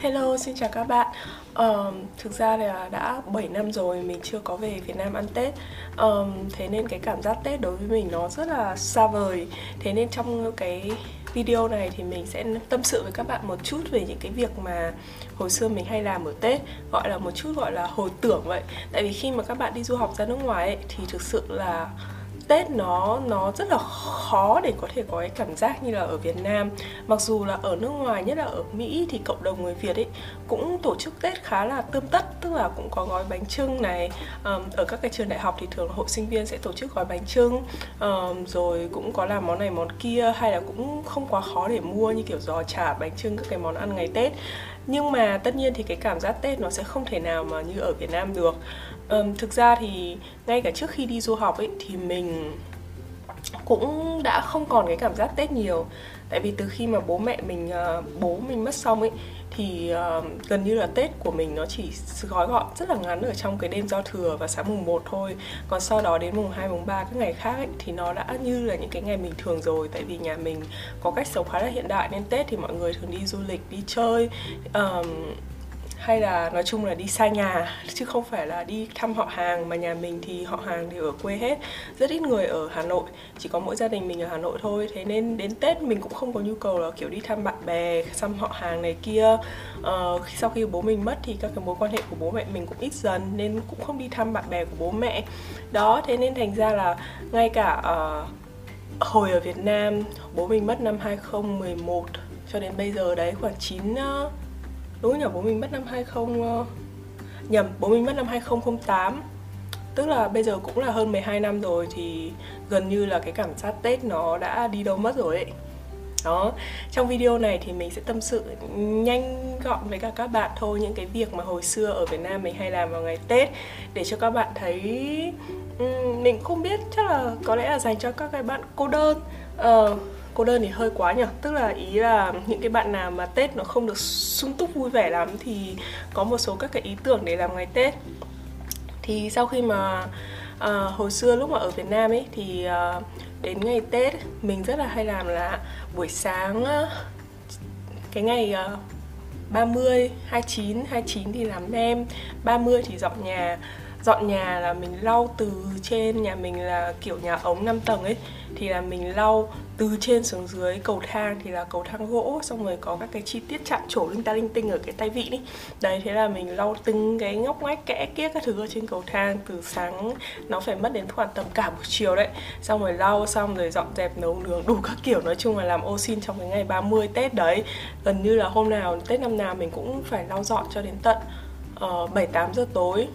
Hello, xin chào các bạn. Um, Thực ra là đã 7 năm rồi mình chưa có về Việt Nam ăn Tết. Um, Thế nên cái cảm giác Tết đối với mình nó rất là xa vời. Thế nên trong cái video này thì mình sẽ tâm sự với các bạn một chút về những cái việc mà hồi xưa mình hay làm ở Tết Gọi là một chút gọi là hồi tưởng vậy. Tại vì khi mà các bạn đi du học ra nước ngoài ấy, thì thực sự là Tết nó nó rất là khó để có thể có cái cảm giác như là ở Việt Nam. Mặc dù là ở nước ngoài nhất là ở Mỹ thì cộng đồng người Việt ấy cũng tổ chức Tết khá là tươm tất tức là cũng có gói bánh trưng này. Um, ở các cái trường đại học thì thường hội sinh viên sẽ tổ chức gói bánh trưng um, rồi cũng có làm món này món kia hay là cũng không quá khó để mua như kiểu giò chả bánh trưng các cái món ăn ngày Tết nhưng mà tất nhiên thì cái cảm giác Tết nó sẽ không thể nào mà như ở Việt Nam được. Um, thực ra thì ngay cả trước khi đi du học ấy thì mình cũng đã không còn cái cảm giác Tết nhiều. Tại vì từ khi mà bố mẹ mình uh, bố mình mất xong ấy thì uh, gần như là Tết của mình nó chỉ gói gọn rất là ngắn ở trong cái đêm giao thừa và sáng mùng 1 thôi. Còn sau đó đến mùng 2, mùng 3 các ngày khác ấy, thì nó đã như là những cái ngày bình thường rồi tại vì nhà mình có cách sống khá là hiện đại. Nên Tết thì mọi người thường đi du lịch đi chơi um, hay là nói chung là đi xa nhà chứ không phải là đi thăm họ hàng mà nhà mình thì họ hàng đều ở quê hết. Rất ít người ở Hà Nội chỉ có mỗi gia đình mình ở Hà Nội thôi. Thế nên đến Tết mình cũng không có nhu cầu là kiểu đi thăm bạn bè thăm họ hàng này kia. Ờ, sau khi bố mình mất thì các cái mối quan hệ của bố mẹ mình cũng ít dần nên cũng không đi thăm bạn bè của bố mẹ. Đó thế nên thành ra là ngay cả uh, hồi ở Việt Nam bố mình mất năm 2011 cho đến bây giờ đấy khoảng 9 uh, ờ, đúng nhỉ bố mình mất năm 20 ờ, nhầm bố mình mất năm 2008 tức là bây giờ cũng là hơn 12 năm rồi thì gần như là cái cảm giác Tết nó đã đi đâu mất rồi ấy. Đó trong video này thì mình sẽ tâm sự nhanh gọn với cả các bạn thôi những cái việc mà hồi xưa ở Việt Nam mình hay làm vào ngày Tết để cho các bạn thấy mình không biết chắc là có lẽ là dành cho các cái bạn cô đơn. Uh, cô đơn thì hơi quá nhỉ? Tức là ý là những cái bạn nào mà tết nó không được sung túc vui vẻ lắm thì có một số các cái ý tưởng để làm ngày tết. Thì sau khi mà à, hồi xưa lúc mà ở việt nam ấy thì à, đến ngày tết mình rất là hay làm là buổi sáng ờ, cái ngày à, 30, 29, 29 thì làm nem 30 thì dọn nhà dọn nhà là mình lau từ trên nhà mình là kiểu nhà ống 5 tầng ấy thì là mình lau từ trên xuống dưới cầu thang thì là cầu thang gỗ xong rồi có các cái chi tiết chạm trổ linh ta linh tinh ở cái tay vịn ấy đấy thế là mình lau từng cái ngóc ngách kẽ kia các thứ ở trên cầu thang từ sáng nó phải mất đến khoảng tầm cả buổi chiều đấy. Xong rồi lau xong rồi dọn dẹp nấu nướng đủ các kiểu nói chung là làm ô xin trong cái ngày 30 Tết đấy. Gần như là hôm nào Tết năm nào mình cũng phải lau dọn cho đến tận uh, tám giờ tối.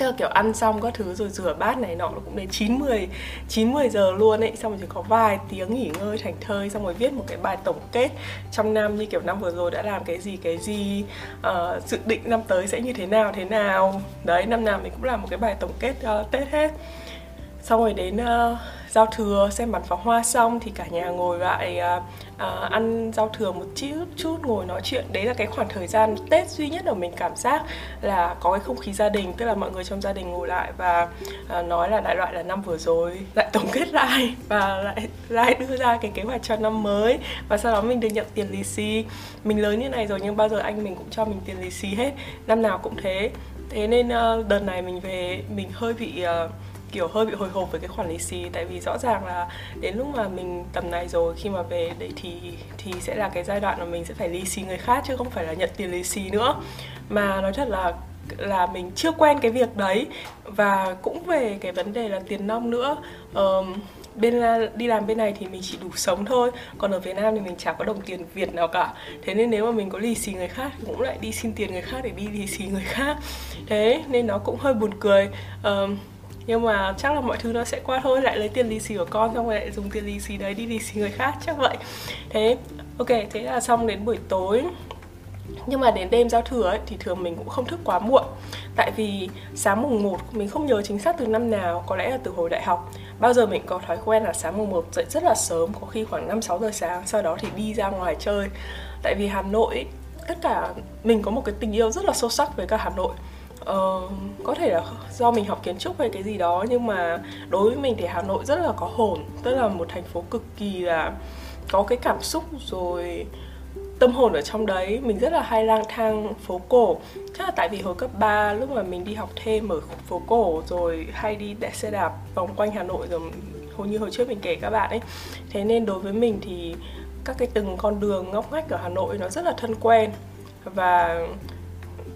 Tức là kiểu ăn xong các thứ rồi rửa bát này nọ nó cũng đến 9 10 9 10 giờ luôn ấy, xong rồi chỉ có vài tiếng nghỉ ngơi thành thơi xong rồi viết một cái bài tổng kết trong năm như kiểu năm vừa rồi đã làm cái gì cái gì uh, dự định năm tới sẽ như thế nào thế nào. Đấy, năm nào mình cũng làm một cái bài tổng kết ờ, uh, Tết hết. Xong rồi đến uh, giao thừa xem bắn pháo hoa xong thì cả nhà ngồi lại uh, uh, ăn giao thừa một chút chút ngồi nói chuyện. Đấy là cái khoảng thời gian tết duy nhất mà mình cảm giác là có cái không khí gia đình tức là mọi người trong gia đình ngồi lại và uh, nói là đại loại là năm vừa rồi lại tổng kết lại và lại lại đưa ra cái kế hoạch cho năm mới. Và sau đó mình được nhận tiền lì xì. Mình lớn như này rồi nhưng bao giờ anh mình cũng cho mình tiền lì xì hết năm nào cũng thế. Thế nên uh, đợt này mình về mình hơi bị uh, kiểu hơi bị hồi hộp với cái khoản lì xì. Tại vì rõ ràng là đến lúc mà mình tầm này rồi khi mà về đấy thì thì sẽ là cái giai đoạn mà mình sẽ phải lì xì người khác chứ không phải là nhận tiền lì xì nữa. Mà nói thật là là mình chưa quen cái việc đấy. Và cũng về cái vấn đề là tiền nong nữa. Um, bên đi làm bên này thì mình chỉ đủ sống thôi. Còn ở Việt Nam thì mình chả có đồng tiền Việt nào cả. Thế nên nếu mà mình có lì xì người khác thì cũng lại đi xin tiền người khác để đi lì xì người khác. Thế nên nó cũng hơi buồn cười. Um, nhưng mà chắc là mọi thứ nó sẽ qua thôi lại lấy tiền lì xì của con xong rồi lại dùng tiền lì xì đấy đi lì xì người khác chắc vậy. Thế ok thế là xong đến buổi tối. Nhưng mà đến đêm giao thừa ấy, thì thường mình cũng không thức quá muộn. Tại vì sáng mùng 1 mình không nhớ chính xác từ năm nào Có lẽ là từ hồi đại học. Bao giờ mình có thói quen là sáng mùng 1 dậy rất là sớm Có khi khoảng 5-6 giờ sáng Sau đó thì đi ra ngoài chơi. Tại vì Hà Nội ấy, tất cả mình có một cái tình yêu rất là sâu sắc với cả Hà Nội uh, có thể là do mình học kiến trúc hay cái gì đó nhưng mà đối với mình thì Hà Nội rất là có hồn tức là một thành phố cực kỳ là có cái cảm xúc rồi tâm hồn ở trong đấy. Mình rất là hay lang thang phố cổ. Chắc là tại vì hồi cấp 3 lúc mà mình đi học thêm ở phố cổ rồi hay đi đạp xe đạp vòng quanh Hà Nội rồi hầu như hồi trước mình kể các bạn ấy. Thế nên đối với mình thì các cái từng con đường ngóc ngách ở Hà Nội nó rất là thân quen. Và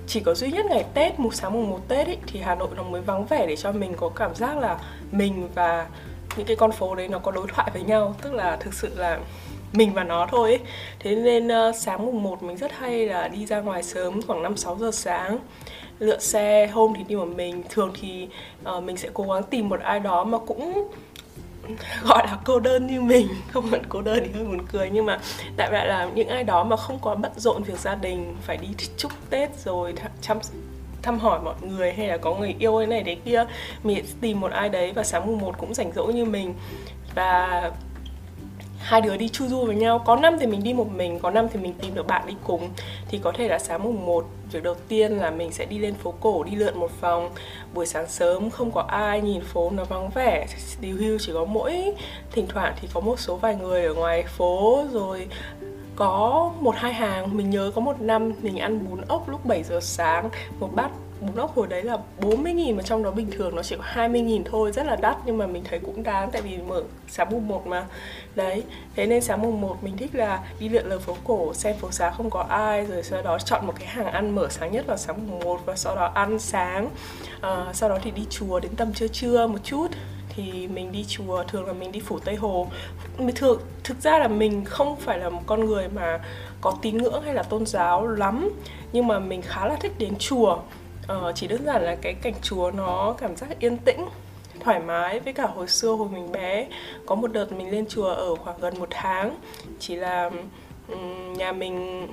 chỉ có duy nhất ngày Tết, mùng sáng mùng 1 Tết ý, thì Hà Nội nó mới vắng vẻ để cho mình có cảm giác là mình và những cái con phố đấy nó có đối thoại với nhau tức là thực sự là mình và nó thôi ấy. Thế nên uh, sáng mùng 1 mình rất hay là đi ra ngoài sớm khoảng 5 6 giờ sáng lựa xe hôm thì đi một mình thường thì uh, mình sẽ cố gắng tìm một ai đó mà cũng gọi là cô đơn như mình, không hẳn cô đơn thì hơi buồn cười. Nhưng mà đại loại là những ai đó mà không quá bận rộn việc gia đình, phải đi chúc tết rồi chăm, thăm hỏi mọi người hay là có người yêu cái này đấy kia, mình tìm một ai đấy và sáng mùng 1 cũng rảnh rỗi như mình. Và hai đứa đi chu du với nhau. Có năm thì mình đi một mình, có năm thì mình tìm được bạn đi cùng. Thì có thể là sáng mùng 1 việc đầu tiên là mình sẽ đi lên phố cổ, đi lượn một vòng. Buổi sáng sớm không có ai, nhìn phố nó vắng vẻ. Điều hưu chỉ có mỗi, thỉnh thoảng thì có một số vài người ở ngoài phố. Rồi có một hai hàng, mình nhớ có một năm mình ăn bún ốc lúc 7 giờ sáng, một bát bún ốc hồi đấy là 40 nghìn mà trong đó bình thường nó chỉ có 20 nghìn thôi rất là đắt nhưng mà mình thấy cũng đáng tại vì mở sáng mùng 1 mà. Đấy thế nên sáng mùng 1 mình thích là đi lượn lờ phố cổ xem phố xá không có ai rồi sau đó chọn một cái hàng ăn mở sáng nhất vào sáng mùng 1 và sau đó ăn sáng. À, sau đó thì đi chùa đến tầm trưa trưa một chút thì mình đi chùa thường là mình đi phủ tây hồ. Mình thường thực ra là mình không phải là một con người mà có tín ngưỡng hay là tôn giáo lắm nhưng mà mình khá là thích đến chùa ờ, chỉ đơn giản là cái cảnh chùa nó cảm giác yên tĩnh thoải mái với cả hồi xưa hồi mình bé. Có một đợt mình lên chùa ở khoảng gần một tháng chỉ là um, nhà mình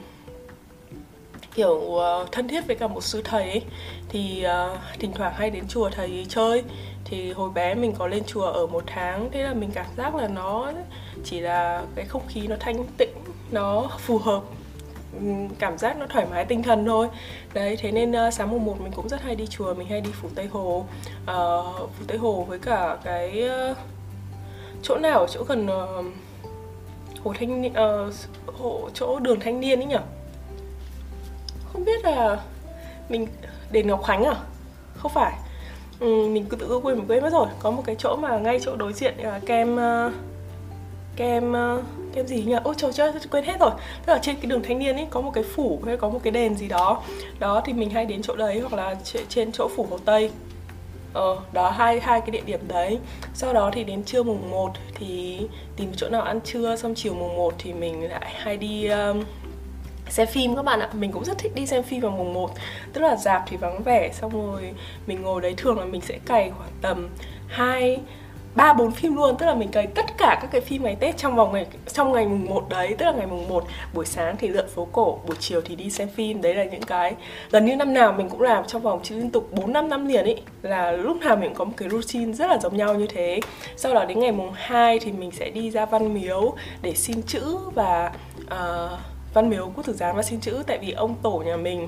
kiểu uh, thân thiết với cả một sư thầy ấy, thì uh, thỉnh thoảng hay đến chùa thầy chơi. Thì hồi bé mình có lên chùa ở một tháng thế là mình cảm giác là nó chỉ là cái không khí nó thanh tịnh nó phù hợp cảm giác nó thoải mái tinh thần thôi. Đấy thế nên uh, sáng mùng 1 mình cũng rất hay đi chùa mình hay đi phủ tây hồ. Uh, phủ tây hồ với cả cái uh, chỗ nào ở chỗ gần uh, hồ thanh uh, hồ chỗ đường thanh niên ấy nhỉ? Không biết là mình đền ngọc khánh à? Không phải. Ừ, mình cứ tự quên mình quên mất rồi. Có một cái chỗ mà ngay chỗ đối diện là kem uh, kem uh, cái gì nhỉ? Ôi trời trời quên hết rồi. Tức là trên cái đường thanh niên ấy có một cái phủ hay có một cái đền gì đó. Đó thì mình hay đến chỗ đấy hoặc là trên chỗ phủ hồ tây. Ờ đó hai hai cái địa điểm đấy. Sau đó thì đến trưa mùng 1 thì tìm chỗ nào ăn trưa xong chiều mùng 1 thì mình lại hay đi um, xem phim các bạn ạ. Mình cũng rất thích đi xem phim vào mùng 1 tức là dạp thì vắng vẻ xong rồi mình ngồi đấy thường là mình sẽ cày khoảng tầm hai ba bốn phim luôn. Tức là mình cày tất cả các cái phim ngày tết trong vòng ngày trong ngày mùng 1 đấy. Tức là ngày mùng 1 buổi sáng thì lượn phố cổ buổi chiều thì đi xem phim. Đấy là những cái gần như năm nào mình cũng làm trong vòng liên tục 4 năm năm liền ý. Là lúc nào mình cũng có một cái routine rất là giống nhau như thế. Sau đó đến ngày mùng 2 thì mình sẽ đi ra văn miếu để xin chữ và uh, văn miếu quốc tử giám và xin chữ. Tại vì ông tổ nhà mình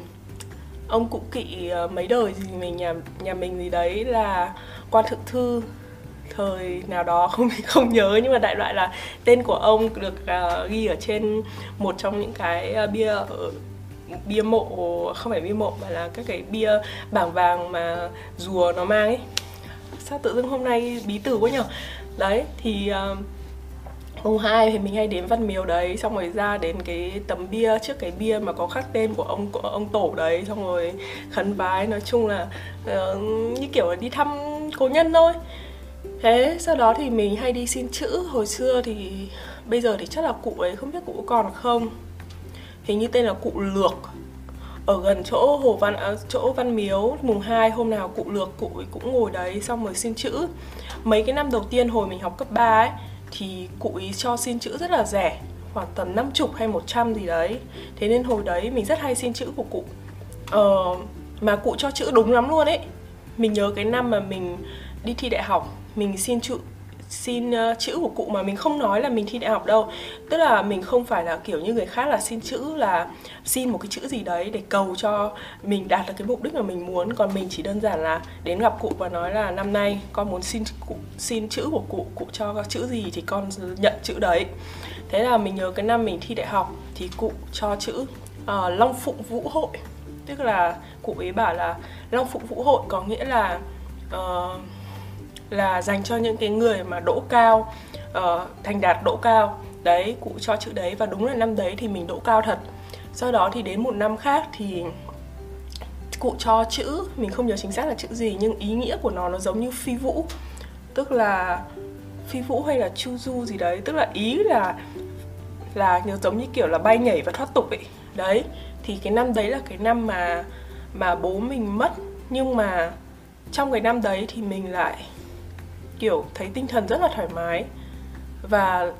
ông cụ kỵ ờ, mấy đời gì mình nhà nhà mình gì đấy là quan thượng thư thời nào đó không không nhớ nhưng mà đại loại là tên của ông được uh, ghi ở trên một trong những cái uh, bia ở bia mộ không phải bia mộ mà là các cái bia bảng vàng mà rùa nó mang ấy. Sao tự dưng hôm nay bí tử quá nhở? Đấy thì uh, mùng 2 thì mình hay đến văn miếu đấy xong rồi ra đến cái tấm bia trước cái bia mà có khắc tên của ông của ông tổ đấy xong rồi khấn bái nói chung là uh, như kiểu là đi thăm cố nhân thôi thế sau đó thì mình hay đi xin chữ. Hồi xưa thì bây giờ thì chắc là cụ ấy không biết cụ còn không. Hình như tên là cụ lược. Ở gần chỗ hồ văn à, chỗ văn miếu mùng 2 hôm nào cụ lược cụ ấy cũng ngồi đấy xong rồi xin chữ. Mấy cái năm đầu tiên hồi mình học cấp 3 ấy thì cụ ý cho xin chữ rất là rẻ khoảng tầm 50 hay 100 gì đấy. Thế nên hồi đấy mình rất hay xin chữ của cụ. Ờ, mà cụ cho chữ đúng lắm luôn ấy. Mình nhớ cái năm mà mình đi thi đại học mình xin chữ xin uh, chữ của cụ mà mình không nói là mình thi đại học đâu. Tức là mình không phải là kiểu như người khác là xin chữ là xin một cái chữ gì đấy để cầu cho mình đạt được cái mục đích mà mình muốn. Còn mình chỉ đơn giản là đến gặp cụ và nói là năm nay con muốn xin cụ xin chữ của cụ cụ cho chữ gì thì con nhận chữ đấy. Thế là mình nhớ cái năm mình thi đại học thì cụ cho chữ uh, long phụng vũ hội. Tức là cụ ấy bảo là long phụng vũ hội có nghĩa là uh, là dành cho những cái người mà đỗ cao uh, thành đạt đỗ cao. Đấy cụ cho chữ đấy và đúng là năm đấy thì mình đỗ cao thật. Sau đó thì đến một năm khác thì cụ cho chữ mình không nhớ chính xác là chữ gì nhưng ý nghĩa của nó nó giống như phi vũ. Tức là phi vũ hay là chu du gì đấy tức là ý là là nhớ giống như kiểu là bay nhảy và thoát tục ấy. Đấy thì cái năm đấy là cái năm mà mà bố mình mất. Nhưng mà trong cái năm đấy thì mình lại kiểu thấy tinh thần rất là thoải mái. Và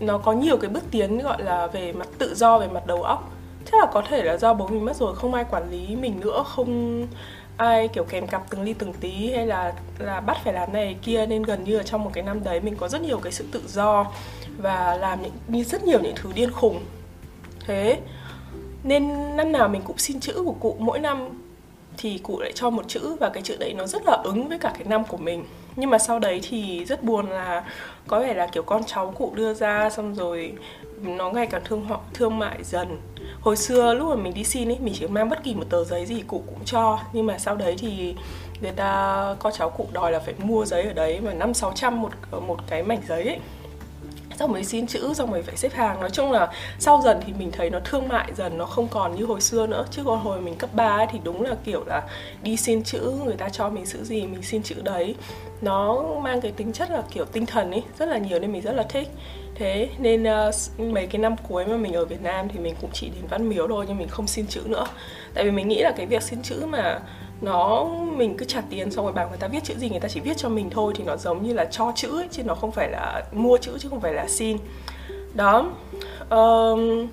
nó có nhiều cái bước tiến gọi là về mặt tự do, về mặt đầu óc. Chắc là có thể là do bố mình mất rồi, không ai quản lý mình nữa, không ai kiểu kèm cặp từng ly từng tí hay là là bắt phải làm này kia. Nên gần như là trong một cái năm đấy mình có rất nhiều cái sự tự do và làm những, như rất nhiều những thứ điên khùng. Thế, nên năm nào mình cũng xin chữ của cụ. Mỗi năm thì cụ lại cho một chữ và cái chữ đấy nó rất là ứng với cả cái năm của mình nhưng mà sau đấy thì rất buồn là có vẻ là, kiểu, con cháu cụ đưa ra xong rồi nó ngày càng thương họ, thương mại dần. Hồi xưa lúc mà mình đi xin ấy, mình chỉ mang bất kỳ một tờ giấy gì cụ cũng cho. Nhưng mà sau đấy thì người ta con cháu cụ đòi là phải mua giấy ở đấy mà năm sáu trăm một một cái mảnh giấy ấy xong mới xin chữ xong mới phải xếp hàng. Nói chung là sau dần thì mình thấy nó thương mại dần nó không còn như hồi xưa nữa. Chứ còn hồi mình cấp 3 ấy, thì đúng là kiểu là đi xin chữ người ta cho mình chữ gì mình xin chữ đấy. Nó mang cái tính chất là kiểu tinh thần ấy rất là nhiều nên mình rất là thích. Thế nên uh, mấy cái năm cuối mà mình ở Việt Nam thì mình cũng chỉ đến văn miếu thôi nhưng mình không xin chữ nữa. Tại vì mình nghĩ là cái việc xin chữ mà nó mình cứ trả tiền xong rồi bảo người ta viết chữ gì người ta chỉ viết cho mình thôi thì nó giống như là cho chữ ấy, chứ nó không phải là mua chữ chứ không phải là xin. Đó. Um,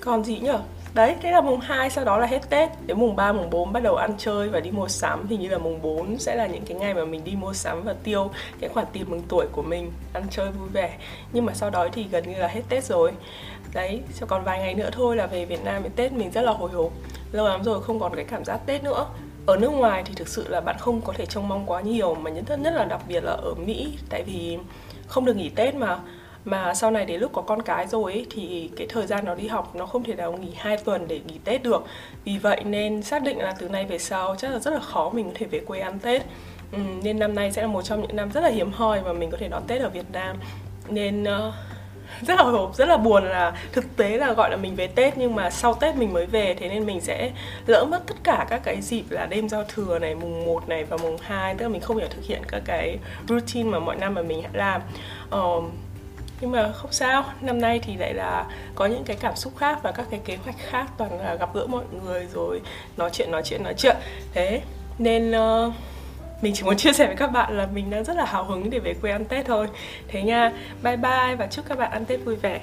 còn gì nhở? Đấy thế là mùng 2 sau đó là hết tết. Đến mùng 3, mùng 4 bắt đầu ăn chơi và đi mua sắm. Thì như là mùng 4 sẽ là những cái ngày mà mình đi mua sắm và tiêu cái khoản tiền mừng tuổi của mình ăn chơi vui vẻ. Nhưng mà sau đó thì gần như là hết tết rồi. Đấy cho còn vài ngày nữa thôi là về Việt Nam đến Tết mình rất là hồi hộp. Lâu lắm rồi không còn cái cảm giác Tết nữa. Ở nước ngoài thì thực sự là bạn không có thể trông mong quá nhiều mà nhất nhất là đặc biệt là ở Mỹ. Tại vì không được nghỉ Tết mà mà sau này đến lúc có con cái rồi ấy, thì cái thời gian nó đi học nó không thể nào nghỉ hai tuần để nghỉ Tết được. Vì vậy nên xác định là từ nay về sau chắc là rất là khó mình có thể về quê ăn Tết. Ừ, nên năm nay sẽ là một trong những năm rất là hiếm hoi mà mình có thể đón Tết ở Việt Nam. Nên uh, rất là hộp rất là buồn là thực tế là gọi là mình về Tết nhưng mà sau Tết mình mới về thế nên mình sẽ lỡ mất tất cả các cái dịp là đêm giao thừa này mùng 1 này và mùng 2 tức là mình không thể thực hiện các cái routine mà mọi năm mà mình làm. Uh, nhưng mà không sao năm nay thì lại là có những cái cảm xúc khác và các cái kế hoạch khác toàn là gặp gỡ mọi người rồi nói chuyện nói chuyện nói chuyện. Thế nên uh, mình chỉ muốn chia sẻ với các bạn là mình đang rất là hào hứng để về quê ăn Tết thôi. Thế nha, bye bye và chúc các bạn ăn Tết vui vẻ.